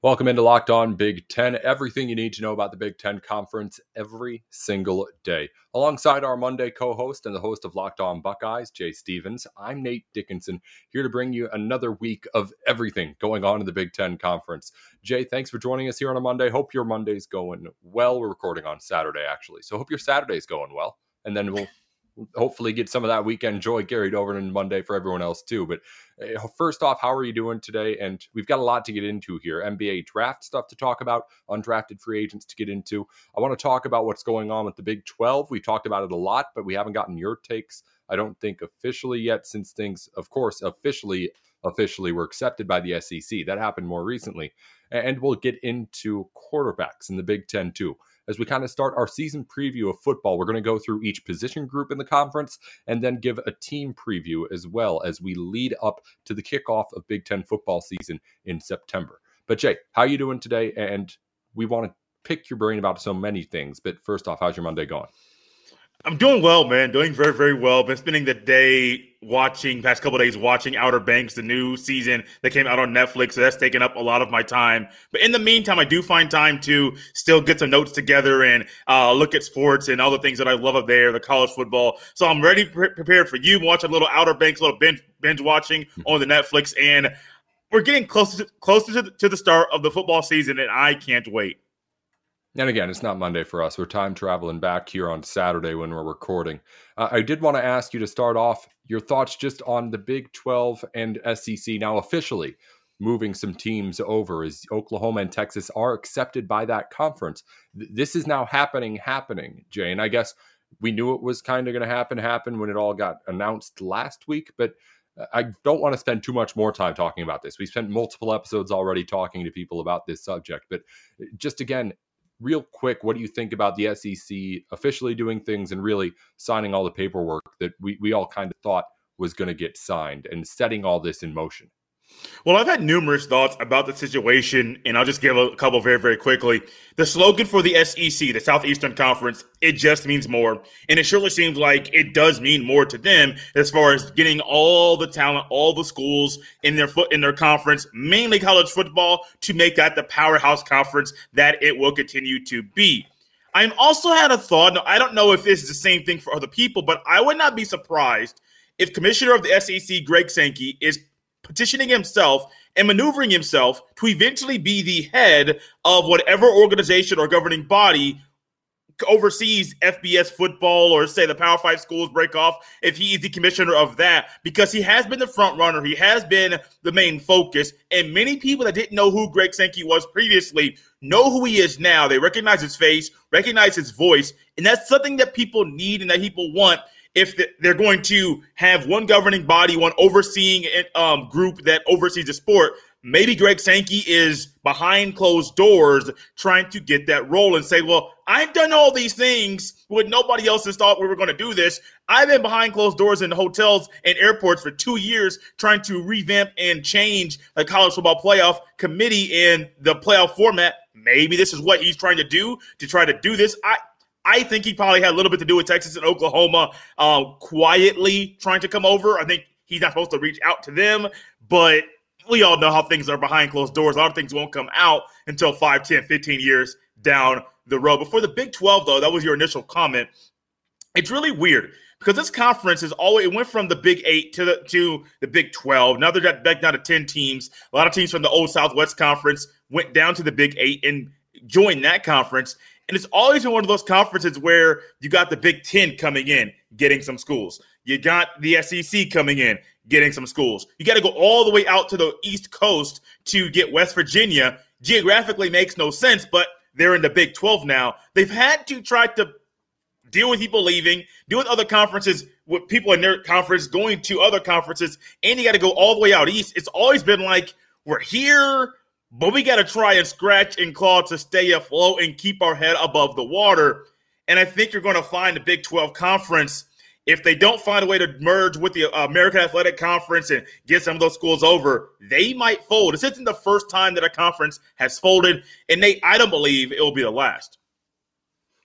Welcome into Locked On Big Ten. Everything you need to know about the Big Ten Conference every single day. Alongside our Monday co host and the host of Locked On Buckeyes, Jay Stevens, I'm Nate Dickinson, here to bring you another week of everything going on in the Big Ten Conference. Jay, thanks for joining us here on a Monday. Hope your Monday's going well. We're recording on Saturday, actually. So hope your Saturday's going well. And then we'll hopefully get some of that weekend joy carried over into Monday for everyone else too. But uh, first off, how are you doing today? And we've got a lot to get into here NBA draft stuff to talk about, undrafted free agents to get into. I want to talk about what's going on with the Big 12. We talked about it a lot, but we haven't gotten your takes. I don't think officially yet, since things, of course, officially officially were accepted by the SEC. That happened more recently. And we'll get into quarterbacks in the Big Ten too as we kind of start our season preview of football. We're going to go through each position group in the conference and then give a team preview as well as we lead up to the kickoff of Big Ten football season in September. But Jay, how you doing today? And we want to pick your brain about so many things. But first off, how's your Monday going? I'm doing well, man. Doing very, very well. Been spending the day watching, past couple days watching Outer Banks, the new season that came out on Netflix. So that's taken up a lot of my time. But in the meantime, I do find time to still get some notes together and uh, look at sports and all the things that I love up there, the college football. So I'm ready, pre- prepared for you. Watch a little Outer Banks, a little binge, binge watching on the Netflix, and we're getting closer, closer to the, to the start of the football season, and I can't wait. And again, it's not Monday for us. We're time traveling back here on Saturday when we're recording. Uh, I did want to ask you to start off your thoughts just on the Big 12 and SEC now officially moving some teams over as Oklahoma and Texas are accepted by that conference. This is now happening, happening, Jay. And I guess we knew it was kind of going to happen, happen when it all got announced last week. But uh, I don't want to spend too much more time talking about this. We spent multiple episodes already talking to people about this subject. But uh, just again, real quick, what do you think about the SEC officially doing things and really signing all the paperwork that we, we all kind of thought was going to get signed and setting all this in motion? Well, I've had numerous thoughts about the situation, and I'll just give a couple very, very quickly. The slogan for the SEC, the Southeastern Conference, it just means more. And it surely seems like it does mean more to them as far as getting all the talent, all the schools in their foot in their conference, mainly college football, to make that the powerhouse conference that it will continue to be. I've also had a thought. Now, I don't know if this is the same thing for other people, but I would not be surprised if Commissioner of the SEC, Greg Sankey, is petitioning himself and maneuvering himself to eventually be the head of whatever organization or governing body oversees FBS football or say the Power Five schools break off, if he is the commissioner of that, because he has been the front runner, he has been the main focus, and many people that didn't know who Greg Sankey was previously know who he is now. They recognize his face, recognize his voice, and that's something that people need and that people want if they're going to have one governing body, one overseeing um, group that oversees the sport, maybe Greg Sankey is behind closed doors trying to get that role and say, well, I've done all these things when nobody else has thought we were going to do this. I've been behind closed doors in hotels and airports for two years trying to revamp and change the college football playoff committee and the playoff format. Maybe this is what he's trying to do to try to do this. I I think he probably had a little bit to do with Texas and Oklahoma um, quietly trying to come over. I think he's not supposed to reach out to them, but we all know how things are behind closed doors. A lot of things won't come out until 5, 10, 15 years down the road. Before the Big 12, though, that was your initial comment. It's really weird because this conference is always it went from the Big Eight to the to the Big 12. Now they're back down to 10 teams. A lot of teams from the old Southwest Conference went down to the Big Eight and joined that conference. And it's always been one of those conferences where you got the Big Ten coming in, getting some schools. You got the SEC coming in, getting some schools. You got to go all the way out to the East Coast to get West Virginia. Geographically makes no sense, but they're in the Big 12 now. They've had to try to deal with people leaving, deal with other conferences, with people in their conference going to other conferences, and you got to go all the way out east. It's always been like, we're here, but we got to try and scratch and claw to stay afloat and keep our head above the water. And I think you're going to find the Big 12 conference if they don't find a way to merge with the uh, American Athletic Conference and get some of those schools over, they might fold. This isn't the first time that a conference has folded, and Nate, I don't believe it will be the last.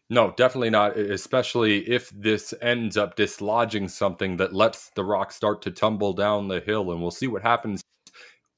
No, definitely not. Especially if this ends up dislodging something that lets the rock start to tumble down the hill, and we'll see what happens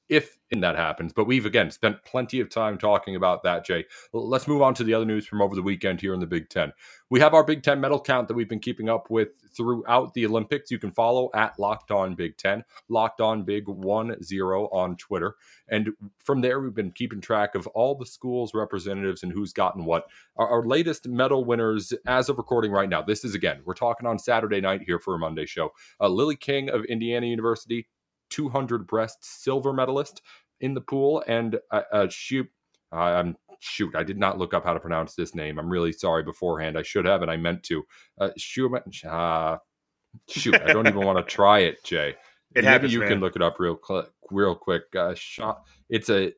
if and that happens. But we've again spent plenty of time talking about that, Jay. Let's move on to the other news from over the weekend here in the Big Ten. We have our Big Ten medal count that we've been keeping up with throughout the Olympics. You can follow at Locked On Big Ten, Locked On Big One Zero on Twitter, and from there we've been keeping track of all the schools' representatives and who's gotten what. Our, our latest medal winners, as of recording right now, this is again we're talking on Saturday night here for a Monday show. Uh, Lilly King of Indiana University, 200 breast silver medalist in the pool, and uh, uh, shoot, I'm shoot, I did not look up how to pronounce this name. I'm really sorry beforehand. I should have, and I meant to. Uh, shoot, uh, shoot, I don't even want to try it, Jay. It Maybe happens, you man. can look it up real quick. Real quick, uh, shot. It's a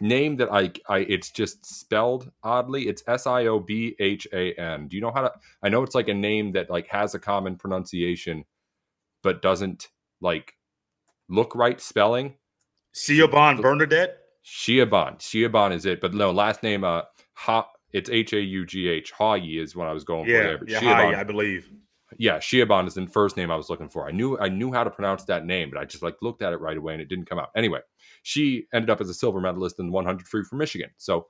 name that I, I, it's just spelled oddly. It's S I O B H A N. Do you know how to? I know it's like a name that like has a common pronunciation, but doesn't like look right spelling. Siobhan Bernadette. Shiaban. Shiaban is it, but no, last name uh ha it's H A U G H. Hayi is what I was going for Yeah, there. But yeah, Shiaban, I believe. yeah, Shiaban is the first name I was looking for. I knew I knew how to pronounce that name, but I just like looked at it right away and it didn't come out. Anyway, she ended up as a silver medalist in the 100 free for Michigan. So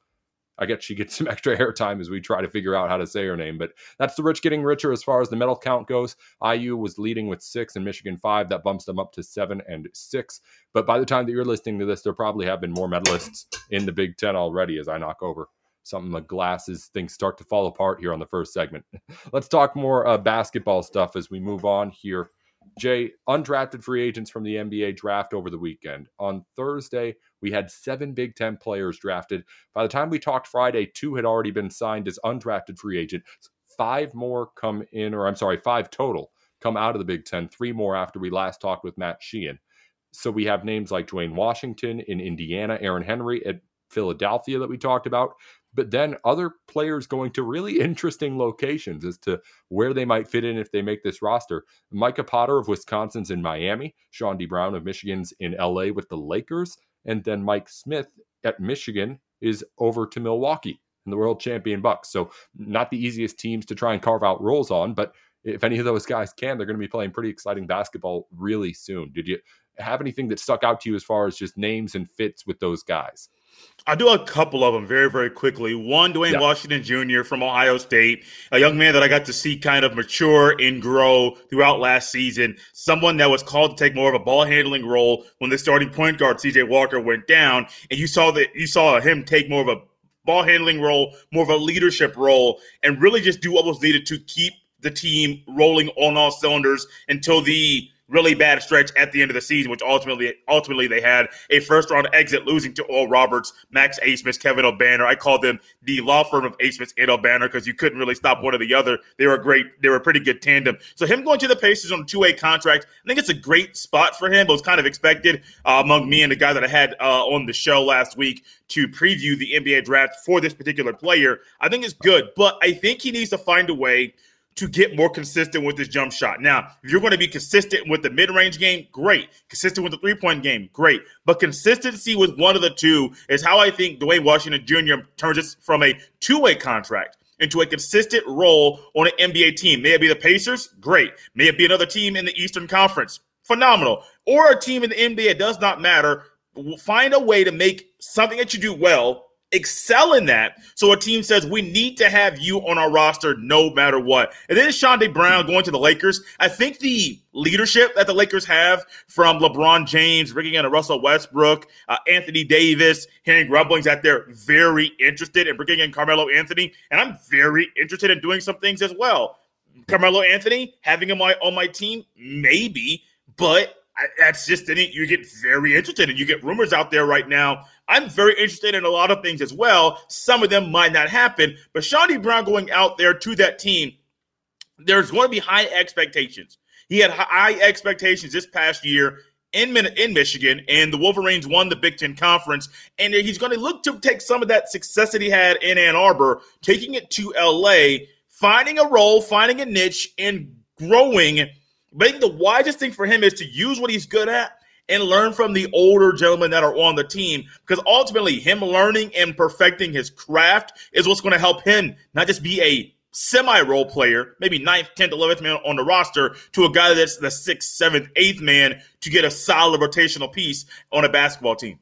I guess she gets some extra airtime as we try to figure out how to say her name. But that's the rich getting richer as far as the medal count goes. IU was leading with six and Michigan five. That bumps them up to seven and six. But by the time that you're listening to this, there probably have been more medalists in the Big Ten already as I knock over something my glasses. Things start to fall apart here on the first segment. Let's talk more uh, basketball stuff as we move on here. Jay, undrafted free agents from the NBA draft over the weekend. On Thursday, we had seven Big Ten players drafted. By the time we talked Friday, two had already been signed as undrafted free agents. Five more come in, or I'm sorry, five total come out of the Big Ten. Three more after we last talked with Matt Sheehan. So we have names like Duane Washington in Indiana, Aaron Henry at Philadelphia that we talked about, but then other players going to really interesting locations as to where they might fit in if they make this roster. Micah Potter of Wisconsin's in Miami, Chaundee Brown of Michigan's in LA with the Lakers, and then Mike Smith at Michigan is over to Milwaukee and the world champion Bucks. So not the easiest teams to try and carve out roles on, but if any of those guys can, they're going to be playing pretty exciting basketball really soon. Did you have anything that stuck out to you as far as just names and fits with those guys? I'll do a couple of them very, very quickly. One, Duane Yeah. Washington Jr. from Ohio State, a young man that I got to see kind of mature and grow throughout last season. Someone that was called to take more of a ball handling role when the starting point guard CJ Walker went down, and you saw that you saw him take more of a ball handling role, more of a leadership role, and really just do what was needed to keep the team rolling on all cylinders until the really bad stretch at the end of the season, which ultimately ultimately they had a first round exit, losing to Oral Roberts, Max Abmas, Kevin Obanor. I call them the law firm of Abmas and Obanor because you couldn't really stop one or the other. They were great, they were a pretty good tandem. So him going to the Pacers on a two way contract, I think it's a great spot for him. It was kind of expected uh, among me and the guy that I had uh, on the show last week to preview the NBA draft for this particular player. I think it's good, but I think he needs to find a way to get more consistent with his jump shot. Now, if you're going to be consistent with the mid range game, great. Consistent with the three point game, great. But consistency with one of the two is how I think Duane Washington Jr. turns it from a two way contract into a consistent role on an NBA team. May it be the Pacers? Great. May it be another team in the Eastern Conference? Phenomenal. Or a team in the NBA, it does not matter. Find a way to make something that you do well excel in that. So a team says we need to have you on our roster no matter what. And then Chaundee Brown going to the Lakers. I think the leadership that the Lakers have from LeBron James, bringing in a Russell Westbrook, uh, Anthony Davis, hearing rumblings that they're very interested in bringing in Carmelo Anthony, and I'm very interested in doing some things as well. Carmelo Anthony, having him on my, on my team, maybe, but I, that's just it. You get very interested, and you get rumors out there right now. I'm very interested in a lot of things as well. Some of them might not happen, but Chaundee Brown going out there to that team, there's going to be high expectations. He had high expectations this past year. in in Michigan, and the Wolverines won the Big Ten Conference. And he's going to look to take some of that success that he had in Ann Arbor, taking it to LA, finding a role, finding a niche, and growing. But I think the wisest thing for him is to use what he's good at and learn from the older gentlemen that are on the team because ultimately him learning and perfecting his craft is what's going to help him not just be a semi role player, maybe ninth, 10th, 11th man on the roster, to a guy that's the sixth, seventh, eighth man to get a solid rotational piece on a basketball team.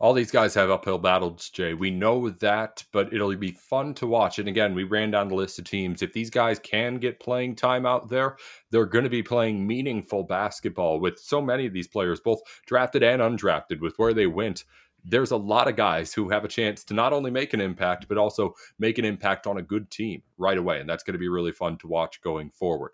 All these guys have uphill battles, Jay. We know that, but it'll be fun to watch. And again, we ran down the list of teams. If these guys can get playing time out there, they're going to be playing meaningful basketball with so many of these players, both drafted and undrafted, with where they went there's a lot of guys who have a chance to not only make an impact, but also make an impact on a good team right away. And that's going to be really fun to watch going forward.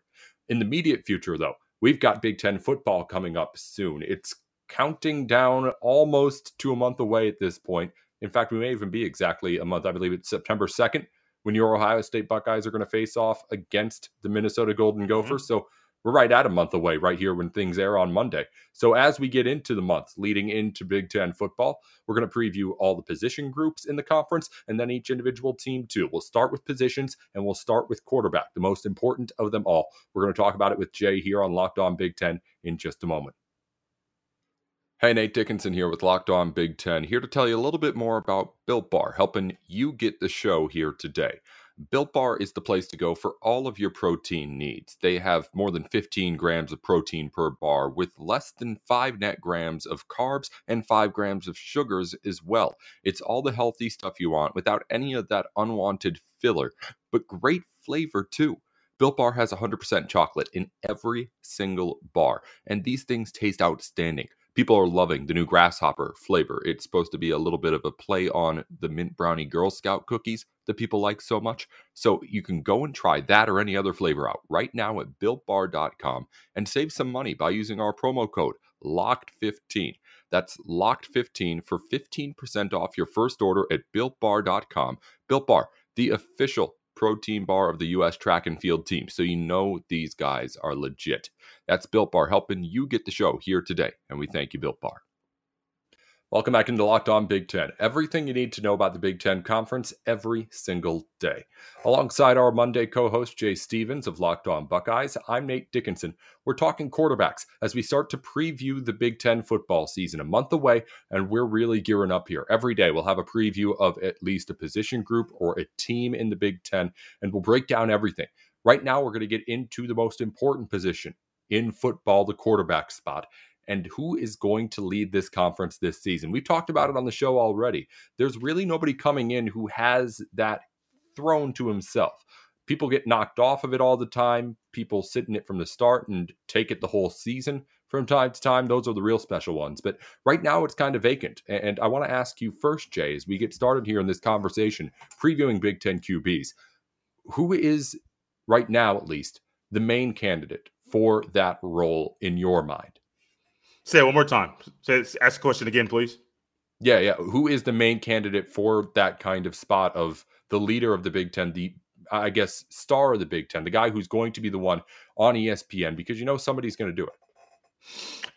In the immediate future, though, we've got Big Ten football coming up soon. It's counting down almost to a month away at this point. In fact, we may even be exactly a month. I believe it's September 2nd when your Ohio State Buckeyes are going to face off against the Minnesota Golden mm-hmm. Gophers. Mm-hmm. So we're right at a month away right here when things air on Monday. So as we get into the month leading into Big Ten football, we're going to preview all the position groups in the conference and then each individual team too. We'll start with positions and we'll start with quarterback, the most important of them all. We're going to talk about it with Jay here on Locked On Big Ten in just a moment. Hey, Nate Dickinson here with Locked On Big Ten, here to tell you a little bit more about Built Bar, helping you get the show here today. Built Bar is the place to go for all of your protein needs. They have more than 15 grams of protein per bar with less than 5 net grams of carbs and 5 grams of sugars as well. It's all the healthy stuff you want without any of that unwanted filler, but great flavor too. Built Bar has 100% chocolate in every single bar, and these things taste outstanding people are loving the new grasshopper flavor. It's supposed to be a little bit of a play on the mint brownie Girl Scout cookies that people like so much. So you can go and try that or any other flavor out right now at builtbar.com and save some money by using our promo code LOCKED15. That's LOCKED15 for 15% off your first order at builtbar.com. Built Bar, the official protein bar of the U.S. track and field team. So you know these guys are legit. That's Built Bar helping you get the show here today. And we thank you, Built Bar. Welcome back into Locked On Big Ten. Everything you need to know about the Big Ten Conference every single day. Alongside our Monday co host, Jay Stevens of Locked On Buckeyes, I'm Nate Dickinson. We're talking quarterbacks as we start to preview the Big Ten football season a month away, and we're really gearing up here. Every day we'll have a preview of at least a position group or a team in the Big Ten, and we'll break down everything. Right now, we're going to get into the most important position in football, the quarterback spot and who is going to lead this conference this season. We've talked about it on the show already. There's really nobody coming in who has that throne to himself. People get knocked off of it all the time. People sit in it from the start and take it the whole season from time to time. Those are the real special ones. But right now, it's kind of vacant. And I want to ask you first, Jay, as we get started here in this conversation, previewing Big Ten QBs, who is, right now at least, the main candidate for that role in your mind? Say it one more time. Say, ask the question again, please. Yeah, yeah. Who is the main candidate for that kind of spot of the leader of the Big Ten, the I guess star of the Big Ten, the guy who's going to be the one on ESPN because you know somebody's going to do it.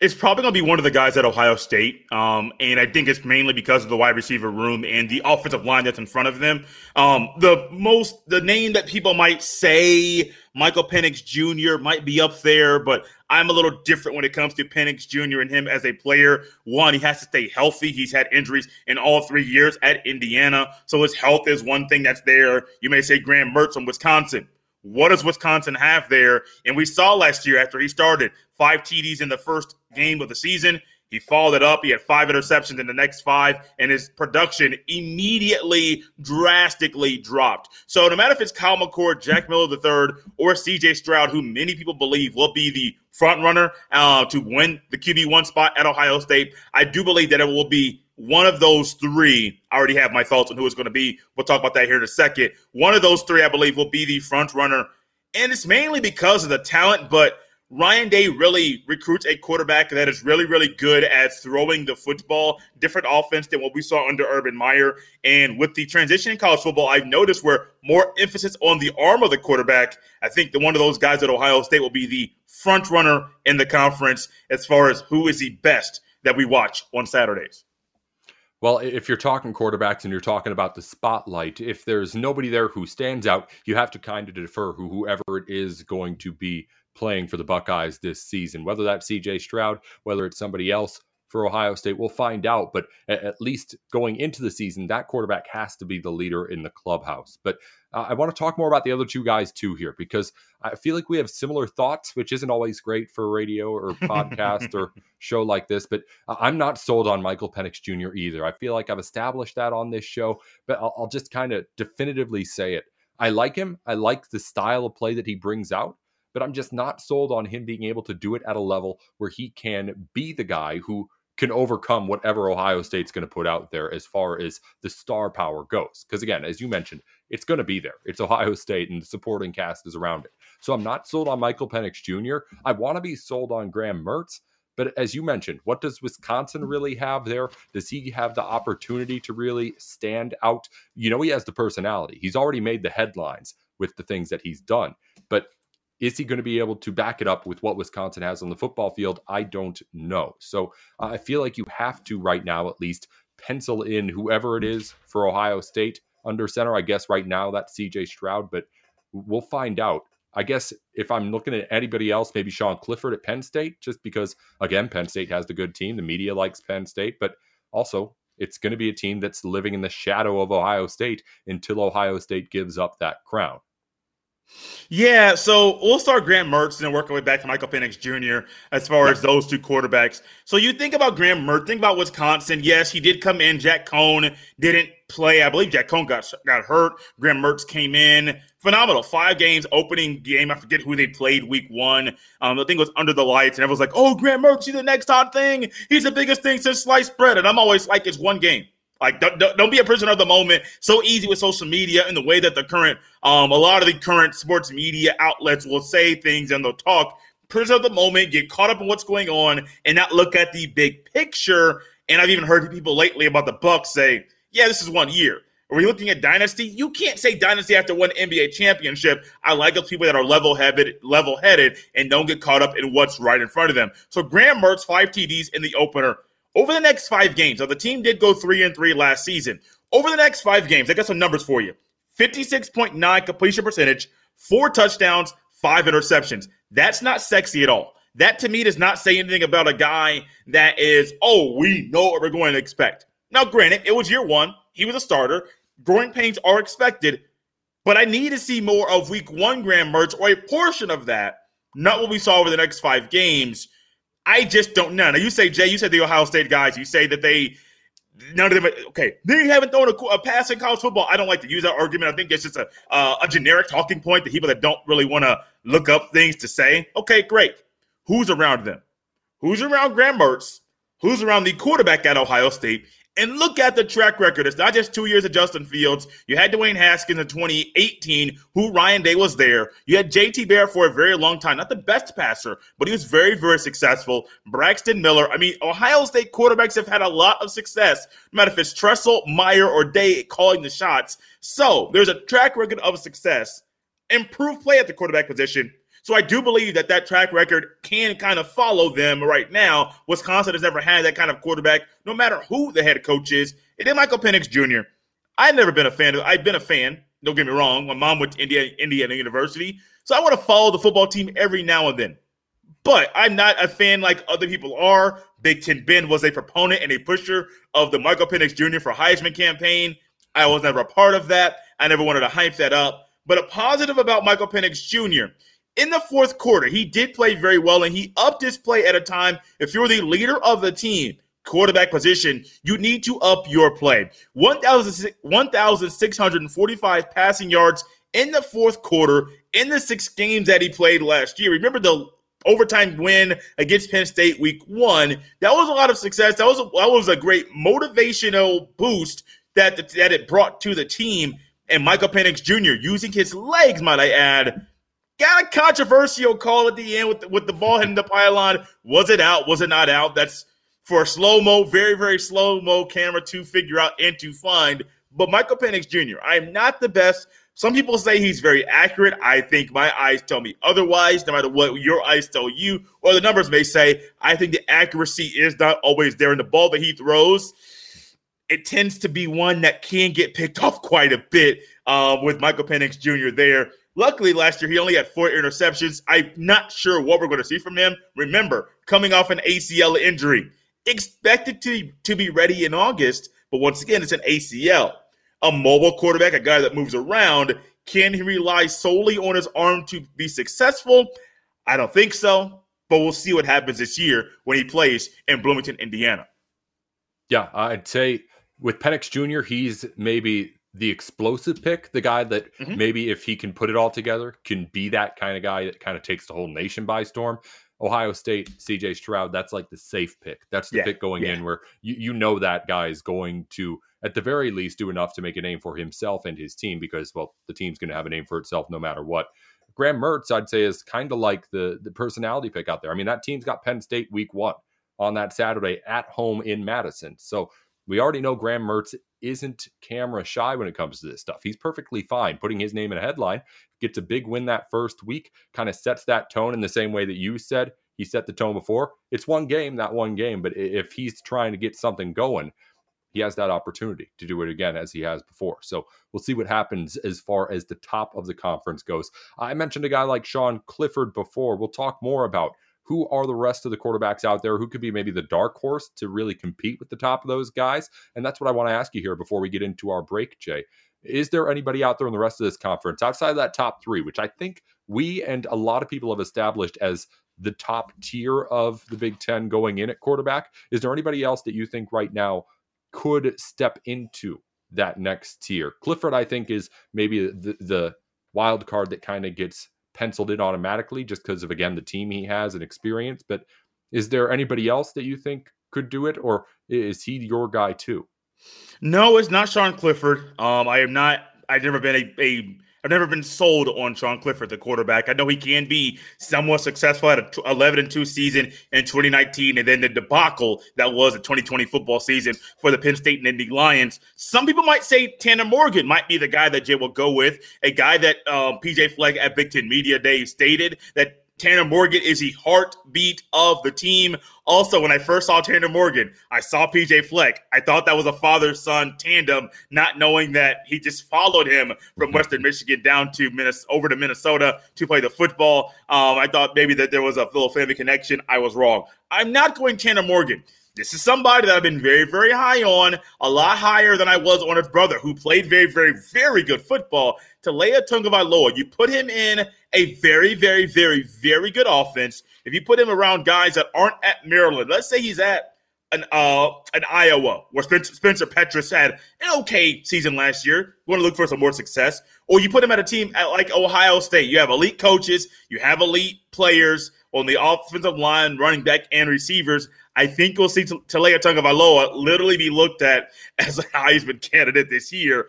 It's probably going to be one of the guys at Ohio State. Um, and I think it's mainly because of the wide receiver room and the offensive line that's in front of them. Um, the most, the name that people might say Michael Penix Jr. might be up there, but I'm a little different when it comes to Penix Jr. and him as a player. One, he has to stay healthy. He's had injuries in all three years at Indiana. So his health is one thing that's there. You may say Graham Mertz from Wisconsin. What does Wisconsin have there? And we saw last year after he started five TDs in the first game of the season. He followed it up. He had five interceptions in the next five, and his production immediately drastically dropped. So, no matter if it's Kyle McCord, Jack Miller III, or CJ Stroud, who many people believe will be the front runner uh, to win the QB1 spot at Ohio State, I do believe that it will be one of those three, I already have my thoughts on who it's going to be. We'll talk about that here in a second. One of those three, I believe, will be the front runner. And it's mainly because of the talent, but Ryan Day really recruits a quarterback that is really, really good at throwing the football, different offense than what we saw under Urban Meyer. And with the transition in college football, I've noticed where more emphasis on the arm of the quarterback. I think that one of those guys at Ohio State will be the front runner in the conference as far as who is the best that we watch on Saturdays. Well, if you're talking quarterbacks and you're talking about the spotlight, if there's nobody there who stands out, you have to kind of defer who whoever it is going to be playing for the Buckeyes this season. Whether that's CJ Stroud, whether it's somebody else for Ohio State, we'll find out. But at least going into the season, that quarterback has to be the leader in the clubhouse. But uh, I want to talk more about the other two guys too here because I feel like we have similar thoughts, which isn't always great for radio or podcast or show like this. But I'm not sold on Michael Penix Jr. either. I feel like I've established that on this show, but I'll, I'll just kind of definitively say it. I like him. I like the style of play that he brings out but I'm just not sold on him being able to do it at a level where he can be the guy who can overcome whatever Ohio State's going to put out there as far as the star power goes. Because again, as you mentioned, it's going to be there. It's Ohio State and the supporting cast is around it. So I'm not sold on Michael Penix Jr. I want to be sold on Graham Mertz. But as you mentioned, what does Wisconsin really have there? Does he have the opportunity to really stand out? You know, he has the personality. He's already made the headlines with the things that he's done. But is he going to be able to back it up with what Wisconsin has on the football field? I don't know. So uh, I feel like you have to, right now at least, pencil in whoever it is for Ohio State under center. I guess right now that's CJ Stroud, but we'll find out. I guess if I'm looking at anybody else, maybe Sean Clifford at Penn State, just because, again, Penn State has the good team. The media likes Penn State, but also it's going to be a team that's living in the shadow of Ohio State until Ohio State gives up that crown. Yeah, so we'll start Graham Mertz and then work our way back to Michael Penix Jr. as far as those two quarterbacks. So you think about Graham Mertz, think about Wisconsin. Yes, he did come in. Jack Coan didn't play. I believe Jack Coan got got hurt. Graham Mertz came in. Phenomenal. Five games, opening game. I forget who they played week one. Um, the thing was under the lights, and everyone's like, oh, Graham Mertz, he's the next hot thing. He's the biggest thing since sliced bread. And I'm always like, it's one game. Like, don't, don't, be a prisoner of the moment. So easy with social media and the way that the current, um, a lot of the current sports media outlets will say things and they'll talk. Prisoner of the moment, get caught up in what's going on, and not look at the big picture. And I've even heard people lately about the Bucks say, "Yeah, this is one year." Are we looking at dynasty? You can't say dynasty after one NBA championship. I like those people that are level-headed, level-headed, and don't get caught up in what's right in front of them. So Graham Mertz, five TDs in the opener over the next five games, now the team did go three and three last season. Over the next five games, I got some numbers for you 56.9 completion percentage, four touchdowns, five interceptions. That's not sexy at all. That to me does not say anything about a guy that is, oh, we know what we're going to expect. Now, granted, it was year one. He was a starter. Growing pains are expected, but I need to see more of week one Graham Mertz or a portion of that, not what we saw over the next five games I just don't know. Now you say Jay, you said the Ohio State guys. You say that they none of them. Okay, they haven't thrown a, a, pass in college football. I don't like to use that argument. I think it's just a uh, a generic talking point that people that don't really want to look up things to say. Okay, great. Who's around them? Who's around Graham Mertz? Who's around the quarterback at Ohio State? And look at the track record. It's not just two years of Justin Fields. You had Dwayne Haskins in 2018, who Ryan Day was there. You had JT Barrett for a very long time. Not the best passer, but he was very, very successful. Braxton Miller. I mean, Ohio State quarterbacks have had a lot of success, no matter if it's Tressel, Meyer, or Day calling the shots. So there's a track record of success. Improved play at the quarterback position so I do believe that that track record can kind of follow them right now. Wisconsin has never had that kind of quarterback, no matter who the head coach is. And then Michael Penix Jr. I've never been a fan of. I've been a fan. Don't get me wrong. My mom went to Indiana, Indiana University, so I want to follow the football team every now and then. But I'm not a fan like other people are. Big Ten Ben was a proponent and a pusher of the Michael Penix Jr. for Heisman campaign. I was never a part of that. I never wanted to hype that up. But a positive about Michael Penix Jr in the fourth quarter, he did play very well and he upped his play at a time. If you're the leader of the team, quarterback position, you need to up your play. 1,645 passing yards in the fourth quarter in the six games that he played last year. Remember the overtime win against Penn State week one? That was a lot of success. That was a, that was a great motivational boost that, the, that it brought to the team. And Michael Penix Jr. using his legs, might I add, got a controversial call at the end with the, with the ball hitting the pylon. Was it out? Was it not out? That's for slow mo, very very slow mo camera to figure out and to find. But Michael Penix Jr. I am not the best. Some people say he's very accurate. I think my eyes tell me otherwise, no matter what your eyes tell you, or the numbers may say. I think the accuracy is not always there. And the ball that he throws, it tends to be one that can get picked off quite a bit uh, with Michael Penix Jr. there. Luckily, last year he only had four interceptions. I'm not sure what we're going to see from him. Remember, coming off an ACL injury, expected to, to be ready in August, but once again, it's an ACL a mobile quarterback, a guy that moves around. Can he rely solely on his arm to be successful? I don't think so, but we'll see what happens this year when he plays in Bloomington, Indiana. Yeah, I'd say with Penix Jr., he's maybe the explosive pick, the guy that mm-hmm. maybe if he can put it all together, can be that kind of guy that kind of takes the whole nation by storm. Ohio State, CJ Stroud, that's like the safe pick. That's the yeah, pick going yeah. in where you, you know that guy is going to, at the very least, do enough to make a name for himself and his team because, well, the team's going to have a name for itself no matter what. Graham Mertz, I'd say, is kind of like the, the personality pick out there. I mean, that team's got Penn State week one on that Saturday at home in Madison. So we already know Graham Mertz isn't camera shy when it comes to this stuff. He's perfectly fine putting his name in a headline, gets a big win that first week, kind of sets that tone in the same way that you said he set the tone before. It's one game, that one game, but if he's trying to get something going, he has that opportunity to do it again as he has before. So we'll see what happens as far as the top of the conference goes. I mentioned a guy like Sean Clifford before. We'll talk more about who are the rest of the quarterbacks out there who could be maybe the dark horse to really compete with the top of those guys? And that's what I want to ask you here before we get into our break, Jay. Is there anybody out there in the rest of this conference outside of that top three, which I think we and a lot of people have established as the top tier of the Big Ten going in at quarterback? Is there anybody else that you think right now could step into that next tier? Clifford, I think, is maybe the, the wild card that kind of gets penciled in automatically just because of again the team he has and experience. But is there anybody else that you think could do it, or is he your guy too? No, it's not Sean Clifford. Um, I am not. I've never been a, a I've never been sold on Sean Clifford, the quarterback. I know he can be somewhat successful at a 11 and 2 season in 2019, and then the debacle that was the 2020 football season for the Penn State Nittany Lions. Some people might say Tanner Morgan might be the guy that Jay will go with, a guy that um, PJ Fleck at Big Ten Media Day stated that Tanner Morgan is the heartbeat of the team. Also, when I first saw Tanner Morgan, I saw PJ Fleck. I thought that was a father son tandem, not knowing that he just followed him from Western Michigan down to Minnesota, over to Minnesota to play the football. Um, I thought maybe that there was a little family connection. I was wrong. I'm not going Tanner Morgan. This is somebody that I've been very, very high on, a lot higher than I was on his brother, who played very, very, very good football. Taulia Tagovailoa, you put him in a very, very, very, very good offense. If you put him around guys that aren't at Maryland, let's say he's at an uh an Iowa where Spencer, Spencer Petras had an okay season last year. You want to look for some more success, or you put him at a team at like Ohio State. You have elite coaches, you have elite players on the offensive line, running back, and receivers. I think we'll see Taulia Tagovailoa literally be looked at as a Heisman candidate this year.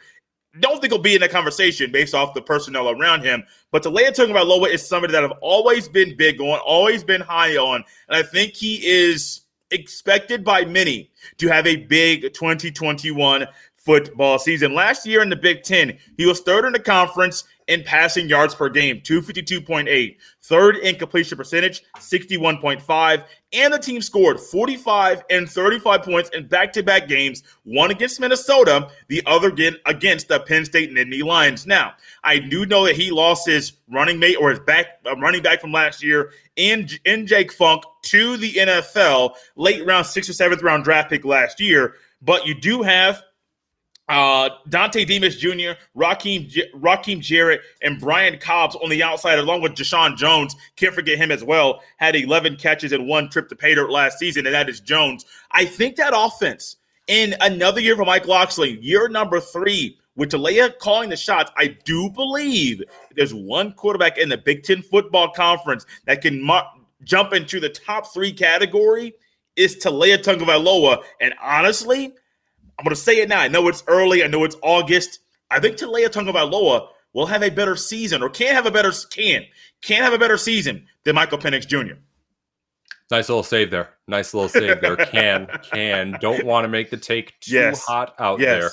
Don't think he'll be in that conversation based off the personnel around him. But Taulia Tagovailoa is somebody that I've always been big on, always been high on, and I think he is expected by many to have a big 2021 football season. Last year in the Big Ten, he was third in the conference in passing yards per game, 252.8. Third in completion percentage, 61.5. And the team scored 45 and 35 points in back to back games, one against Minnesota, the other against the Penn State Nittany Lions. Now, I do know that he lost his running mate or his back uh, running back from last year in, in Jake Funk to the NFL, late round, sixth or seventh round draft pick last year. But you do have uh, Dontay Demus Jr., Rakim, Rakim Jarrett, and Brian Cobbs on the outside, along with Jeshaun Jones. Can't forget him as well. Had 11 catches and one trip to pay dirt last season, and that is Jones. I think that offense in another year for Mike Locksley, year number three, with Taulia calling the shots, I do believe there's one quarterback in the Big Ten football conference that can mar- jump into the top three category is Taulia Tagovailoa. And honestly, I'm going to say it now. I know it's early. I know it's August. I think Taulia Tagovailoa will have a better season or can have a better can can have a better season than Michael Penix Jr. Nice little save there. Nice little save there. Can can don't want to make the take too Yes. hot out Yes. there.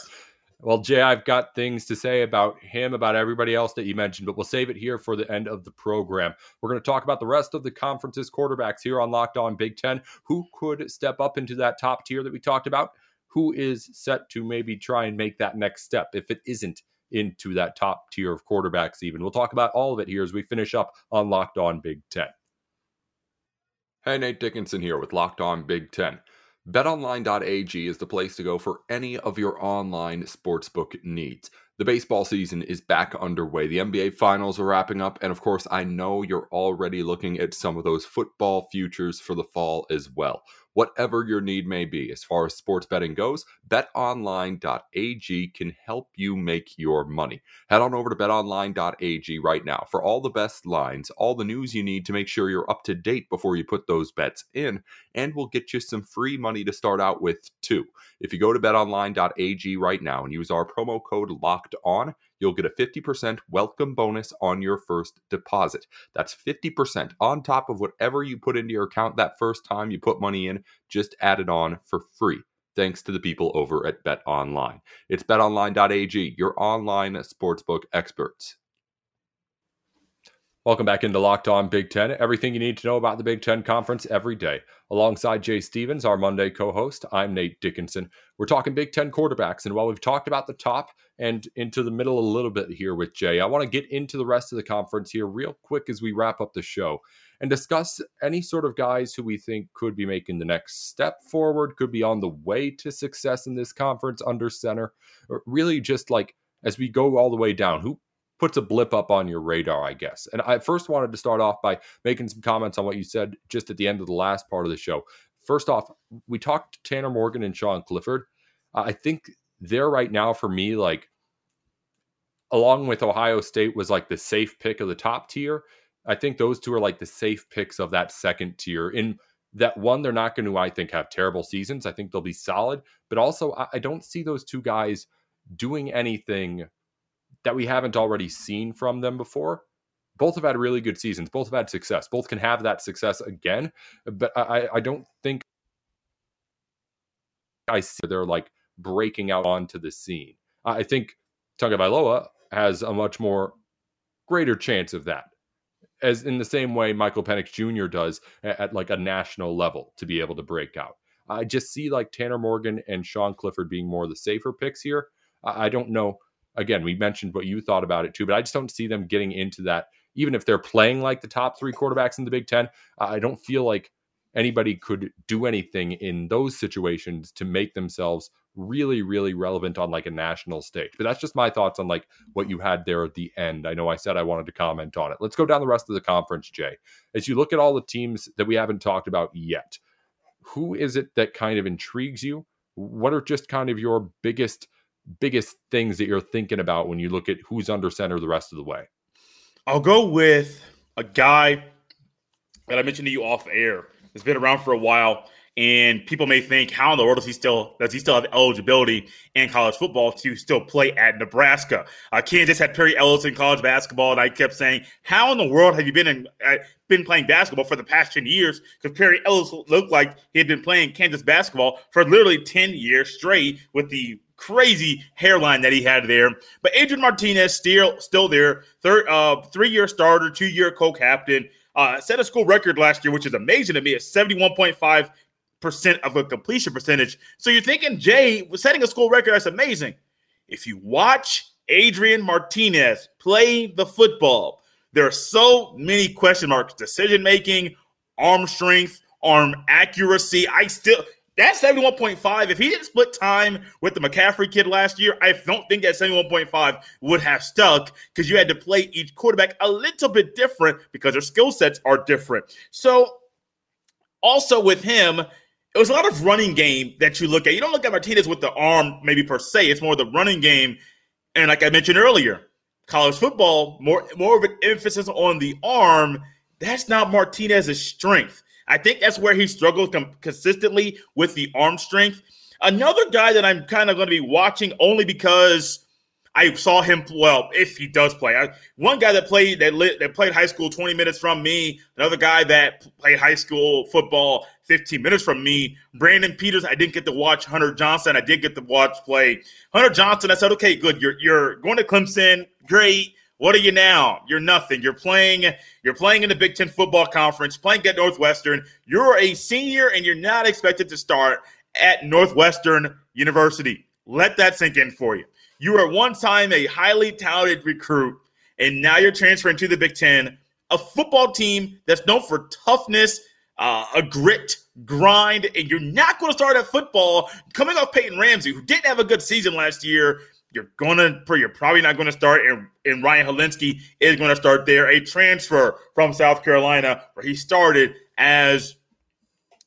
Well, Jay, I've got things to say about him, about everybody else that you mentioned, but we'll save it here for the end of the program. We're going to talk about the rest of the conference's quarterbacks here on Locked On Big Ten. Who could step up into that top tier that we talked about? Who is set to maybe try and make that next step if it isn't into that top tier of quarterbacks, even? We'll talk about all of it here as we finish up on Locked On Big Ten. Hey, Nate Dickinson here with Locked On Big Ten. BetOnline.ag is the place to go for any of your online sportsbook needs. The baseball season is back underway. The NBA finals are wrapping up. And of course, I know you're already looking at some of those football futures for the fall as well. Whatever your need may be, as far as sports betting goes, betonline.ag can help you make your money. Head on over to betonline.ag right now for all the best lines, all the news you need to make sure you're up to date before you put those bets in, and we'll get you some free money to start out with too. If you go to betonline.ag right now and use our promo code locked on, you'll get a 50% welcome bonus on your first deposit. That's 50% on top of whatever you put into your account that first time you put money in, just add it on for free. Thanks to the people over at Bet Online. It's betonline.ag, your online sportsbook experts. Welcome back into Locked On Big Ten. Everything you need to know about the Big Ten Conference every day. Alongside Jay Stevens, our Monday co host, I'm Nate Dickinson. We're talking Big Ten quarterbacks. And while we've talked about the top and into the middle a little bit here with Jay, I want to get into the rest of the conference here real quick as we wrap up the show and discuss any sort of guys who we think could be making the next step forward, could be on the way to success in this conference under center, or really just like as we go all the way down, who puts a blip up on your radar, I guess. And I first wanted to start off by making some comments on what you said just at the end of the last part of the show. First off, we talked to Tanner Morgan and Sean Clifford. I think they're right now for me, like, along with Ohio State, was like the safe pick of the top tier. I think those two are like the safe picks of that second tier. In that one, they're not going to, I think, have terrible seasons. I think they'll be solid, but also I, I don't see those two guys doing anything that we haven't already seen from them before. Both have had really good seasons. Both have had success. Both can have that success again. But I, I don't think I see they're like breaking out onto the scene. I think Tagovailoa has a much more greater chance of that, as in the same way Michael Penix Jr. does at, at like a national level to be able to break out. I just see like Tanner Morgan and Sean Clifford being more the safer picks here. I, I don't know again, we mentioned what you thought about it too, but I just don't see them getting into that. Even if they're playing like the top three quarterbacks in the Big Ten, I don't feel like anybody could do anything in those situations to make themselves really, really relevant on like a national stage. But that's just my thoughts on like what you had there at the end. I know I said I wanted to comment on it. Let's go down the rest of the conference, Jay. As you look at all the teams that we haven't talked about yet, who is it that kind of intrigues you? What are just kind of your biggest biggest things that you're thinking about when you look at who's under center the rest of the way? I'll go with a guy that I mentioned to you off air. Has been around for a while, and people may think, how in the world does he still does he still have eligibility in college football to still play at Nebraska? Uh, Kansas had Perry Ellis in college basketball, and I kept saying, how in the world have you been in, uh, been playing basketball for the past ten years? Because Perry Ellis looked like he had been playing Kansas basketball for literally ten years straight with the crazy hairline that he had there. But Adrian Martinez still still there, third uh, three year starter, two year co captain. Uh, set a school record last year, which is amazing to me. It's seventy one point five percent of a completion percentage. So you're thinking Jay was setting a school record. That's amazing. If you watch Adrian Martinez play the football, there are so many question marks: decision making, arm strength, arm accuracy. I still that 71.5, if he didn't split time with the McCaffrey kid last year, I don't think that 71.5 would have stuck because you had to play each quarterback a little bit different because their skill sets are different. So, also with him, it was a lot of running game that you look at. You don't look at Martinez with the arm, maybe per se. It's more the running game. And like I mentioned earlier, college football, more more of an emphasis on the arm. That's not Martinez's strength. I think that's where he struggles com- consistently with the arm strength. Another guy that I'm kind of going to be watching only because I saw him. Well, if he does play, I, one guy that played that lit, that played high school twenty minutes from me. Another guy that played high school football fifteen minutes from me. Brandon Peters. I didn't get to watch Hunter Johnson. I did get to watch play Hunter Johnson. I said, okay, good. You're you're going to Clemson. Great. What are you now? You're nothing. You're playing. You're playing in the Big Ten Football Conference. Playing at Northwestern. You're a senior, and you're not expected to start at Northwestern University. Let that sink in for you. You were one time a highly talented recruit, and now you're transferring to the Big Ten, a football team that's known for toughness, uh, a grit, grind, and you're not going to start at football coming off Peyton Ramsey, who didn't have a good season last year. You're gonna, you're probably not to start, and, and Ryan Hilinski is to start there, a transfer from South Carolina, where he started as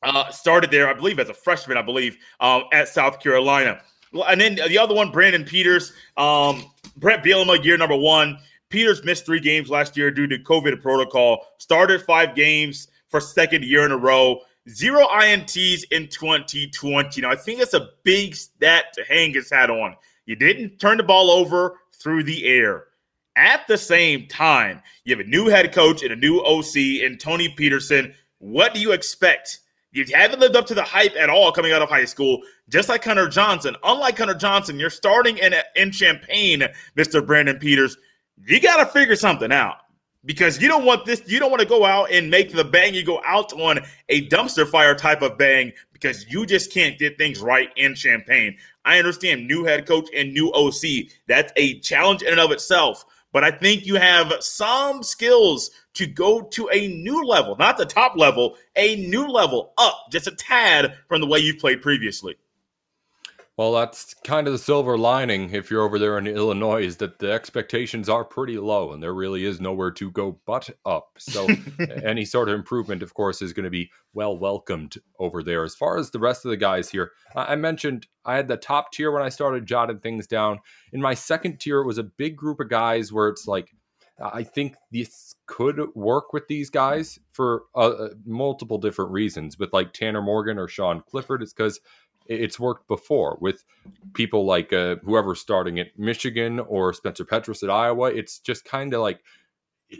uh, started there, I believe, as a freshman, I believe, um, at South Carolina. And then the other one, Brandon Peters, um, Bret Bielema, year number one. Peters missed three games last year due to COVID protocol. Started five games for second year in a row. Zero INTs in 2020. Now, I think that's a big stat to hang his hat on. You didn't turn the ball over through the air. At the same time, you have a new head coach and a new OC and Tony Petersen. What do you expect? You haven't lived up to the hype at all coming out of high school, just like Hunter Johnson. Unlike Hunter Johnson, you're starting in, in Champaign, Mr. Brandon Peters. You got to figure something out because you don't want this, you don't want to go out and make the bang you go out on a dumpster fire type of bang because you just can't get things right in Champaign. I understand new head coach and new OC. That's a challenge in and of itself. But I think you have some skills to go to a new level, not the top level, a new level up just a tad from the way you've played previously. Well, that's kind of the silver lining if you're over there in Illinois is that the expectations are pretty low and there really is nowhere to go but up. So any sort of improvement, of course, is going to be well welcomed over there. As far as the rest of the guys here, I mentioned I had the top tier when I started jotting things down. In my second tier, it was a big group of guys where it's like, I think this could work with these guys for uh, uh multiple different reasons. With like Tanner Morgan or Sean Clifford, it's because it's worked before with people like uh, whoever's starting at Michigan or Spencer Petras at Iowa. It's just kind of like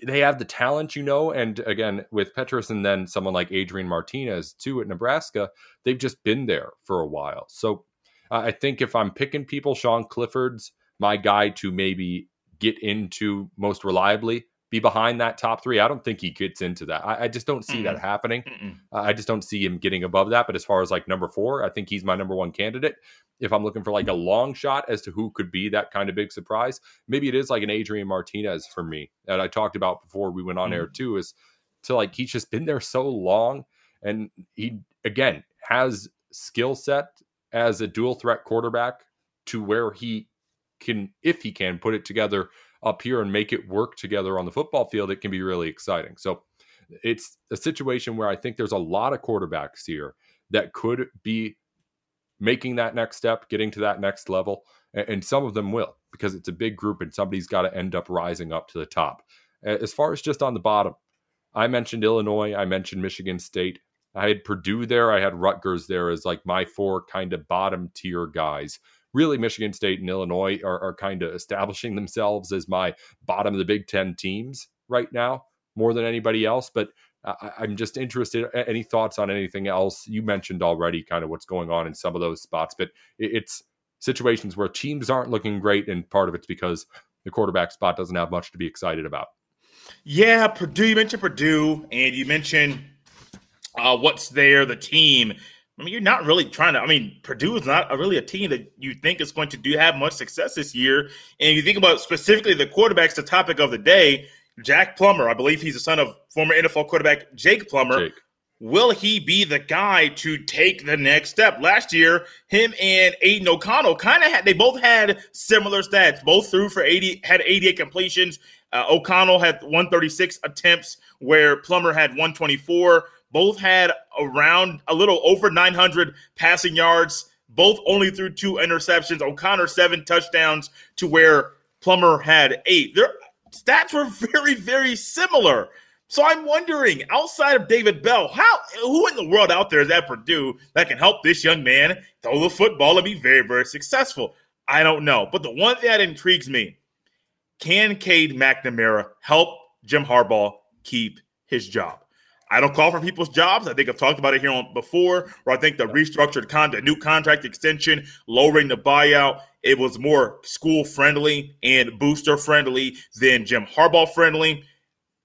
they have the talent, you know. And again, with Petras and then someone like Adrian Martinez too at Nebraska, they've just been there for a while. So uh, I think if I'm picking people, Sean Clifford's my guy to maybe get into most reliably be behind that top three. I don't think he gets into that. I, I just don't see mm that happening. Uh, I just don't see him getting above that. But as far as like number four, I think he's my number one candidate. If I'm looking for like a long shot as to who could be that kind of big surprise, maybe it is like an Adrian Martinez for me that I talked about before we went on mm air too. Is to like he's just been there so long, and he again has skill set as a dual threat quarterback to where he can, if he can, put it together up here and make it work together on the football field, it can be really exciting. So it's a situation where I think there's a lot of quarterbacks here that could be making that next step, getting to that next level. And some of them will because it's a big group and somebody's got to end up rising up to the top. As far as just on the bottom, I mentioned Illinois, I mentioned Michigan State. I had Purdue there, I had Rutgers there as like my four kind of bottom tier guys really Michigan State and Illinois are, are kind of establishing themselves as my bottom of the Big Ten teams right now more than anybody else. But I, I'm just interested. Any thoughts on anything else? You mentioned already kind of what's going on in some of those spots, but it's situations where teams aren't looking great, and part of it's because the quarterback spot doesn't have much to be excited about. Yeah, Purdue. You mentioned Purdue, and you mentioned uh, what's there, the team. I mean, you're not really trying to. I mean, Purdue is not a, really a team that you think is going to do have much success this year. And you think about specifically the quarterbacks, the topic of the day, Jack Plummer. I believe he's the son of former NFL quarterback Jake Plummer. Jake. Will he be the guy to take the next step? Last year, him and Aidan O'Connell kind of had. They both had similar stats. Both threw for eighty, had eighty-eight completions. Uh, O'Connell had one thirty-six attempts, where Plummer had one twenty-four. Both had around a little over 900 passing yards. Both only threw two interceptions. O'Connor seven touchdowns to where Plummer had eight. Their stats were very, very similar. So I'm wondering, outside of David Bell, how who in the world out there is at Purdue that can help this young man throw the football and be very, very successful? I don't know. But the one thing that intrigues me can Cade McNamara help Jim Harbaugh keep his job? I don't call for people's jobs. I think I've talked about it here on before, where I think the restructured con- the new contract extension, lowering the buyout, it was more school friendly and booster friendly than Jim Harbaugh friendly.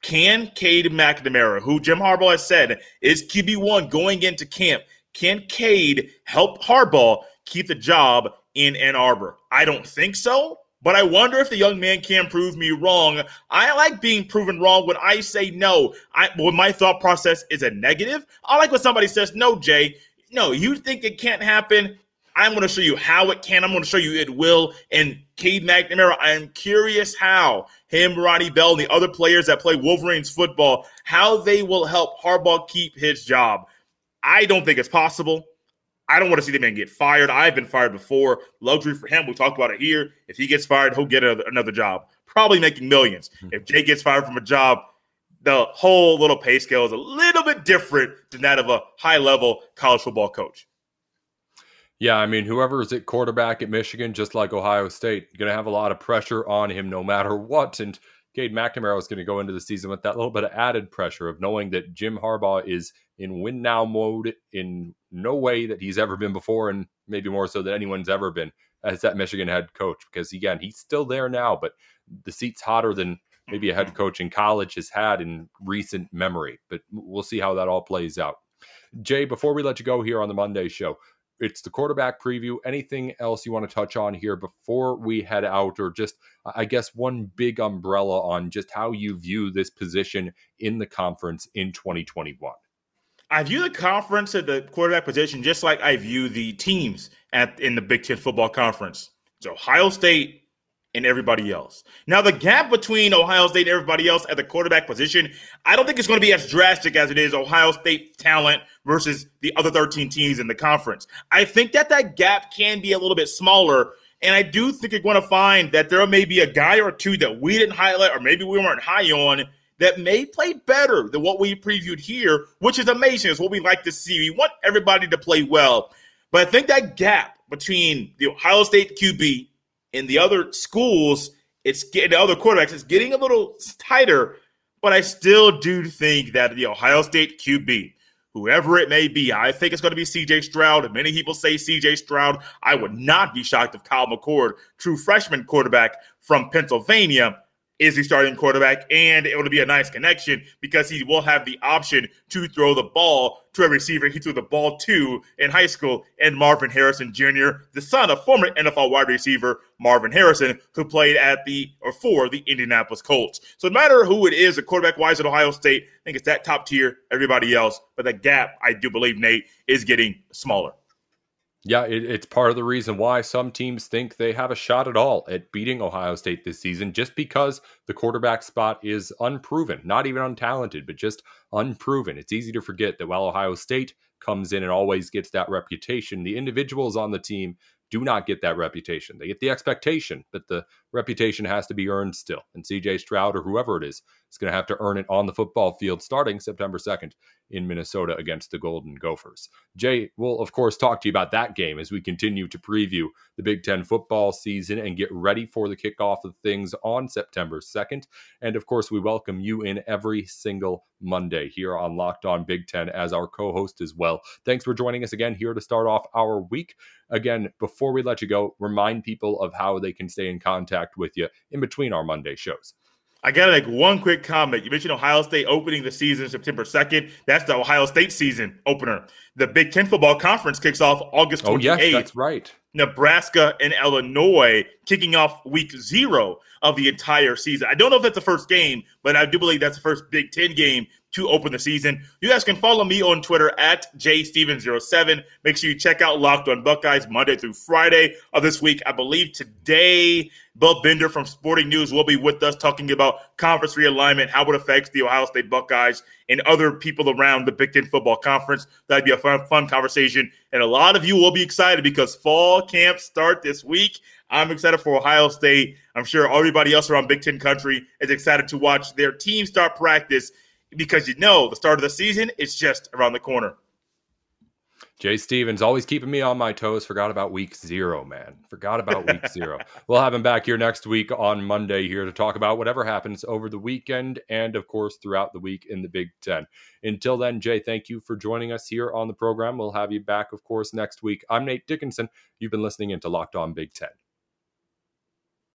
Can Cade McNamara, who Jim Harbaugh has said is QB1 going into camp, can Cade help Harbaugh keep the job in Ann Arbor? I don't think so. But I wonder if the young man can prove me wrong. I like being proven wrong when I say no. I when my thought process is a negative. I like when somebody says, no, Jay, no, you think it can't happen. I'm going to show you how it can. I'm going to show you it will. And Cade McNamara, I am curious how him, Ronnie Bell, and the other players that play Wolverines football, how they will help Harbaugh keep his job. I don't think it's possible. I don't want to see the man get fired. I've been fired before. Luxury for him. We talked about it here. If he gets fired, he'll get a, another job, probably making 1000000s mm-hmm. If Jay gets fired from a job, the whole little pay scale is a little bit different than that of a high level college football coach. Yeah, I mean, whoever is at quarterback at Michigan, just like Ohio State, going to have a lot of pressure on him no matter what. And Cade McNamara was going to go into the season with that little bit of added pressure of knowing that Jim Harbaugh is in win now mode in no way that he's ever been before, and maybe more so than anyone's ever been as that Michigan head coach. Because again, he's still there now, but the seat's hotter than maybe a head mm-hmm. coach in college has had in recent memory. But we'll see how that all plays out. Jay, before we let you go here on the Monday show, it's the quarterback preview. Anything else you want to touch on here before we head out, or just, I guess, one big umbrella on just how you view this position in the conference in 2021? I view the conference at the quarterback position just like I view the teams at in the Big Ten football conference. It's Ohio State and everybody else. Now, the gap between Ohio State and everybody else at the quarterback position, I don't think it's going to be as drastic as it is Ohio State talent versus the other 13 teams in the conference. I think that that gap can be a little bit smaller. And I do think you're going to find that there may be a guy or two that we didn't highlight, or maybe we weren't high on, that may play better than what we previewed here, which is amazing. It's what we like to see. We want everybody to play well. But I think that gap between the Ohio State QB and the other schools, it's getting the other quarterbacks, it's getting a little tighter. But I still do think that the Ohio State QB, whoever it may be, I think it's going to be CJ Stroud. Many people say CJ Stroud. I would not be shocked if Kyle McCord, true freshman quarterback from Pennsylvania, is the starting quarterback, and it will be a nice connection because he will have the option to throw the ball to a receiver he threw the ball to in high school, and Marvin Harrison Jr., the son of former NFL wide receiver Marvin Harrison, who played at the or for the Indianapolis Colts. So no matter who it is, a quarterback wise at Ohio State, I think it's that top tier, everybody else, but the gap, I do believe, Nate, is getting smaller. Yeah, it, it's part of the reason why some teams think they have a shot at all at beating Ohio State this season, just because the quarterback spot is unproven, not even untalented, but just unproven. It's easy to forget that while Ohio State comes in and always gets that reputation, the individuals on the team do not get that reputation. They get the expectation, but the reputation has to be earned still. And CJ Stroud or whoever it is is going to have to earn it on the football field starting September 2nd in Minnesota against the Golden Gophers. Jay, we'll of course talk to you about that game as we continue to preview the Big Ten football season and get ready for the kickoff of things on September 2nd. And of course, we welcome you in every single Monday here on Locked On Big Ten as our co host as well. Thanks for joining us again here to start off our week. Again, before we let you go, remind people of how they can stay in contact with you in between our Monday shows. I got to make one quick comment. You mentioned Ohio State opening the season September 2nd. That's the Ohio State season opener. The Big Ten football conference kicks off August 28th. Oh, yes, that's right. Nebraska and Illinois kicking off week zero of the entire season. I don't know if that's the first game, but I do believe that's the first Big Ten game to open the season. You guys can follow me on Twitter at jstevens07. Make sure you check out Locked on Buckeyes Monday through Friday of this week. I believe today, Bill Bender from Sporting News will be with us talking about conference realignment, how it affects the Ohio State Buckeyes and other people around the Big Ten Football Conference. That'd be a fun, fun conversation. And a lot of you will be excited because fall camps start this week. I'm excited for Ohio State. I'm sure everybody else around Big Ten country is excited to watch their team start practice because you know the start of the season is just around the corner. Jay Stevens always keeping me on my toes. Forgot about week zero, man. Forgot about week zero. We'll have him back here next week on Monday here to talk about whatever happens over the weekend and, of course, throughout the week in the Big Ten. Until then, Jay, thank you for joining us here on the program. We'll have you back, of course, next week. I'm Nate Dickinson. You've been listening into Locked On Big Ten.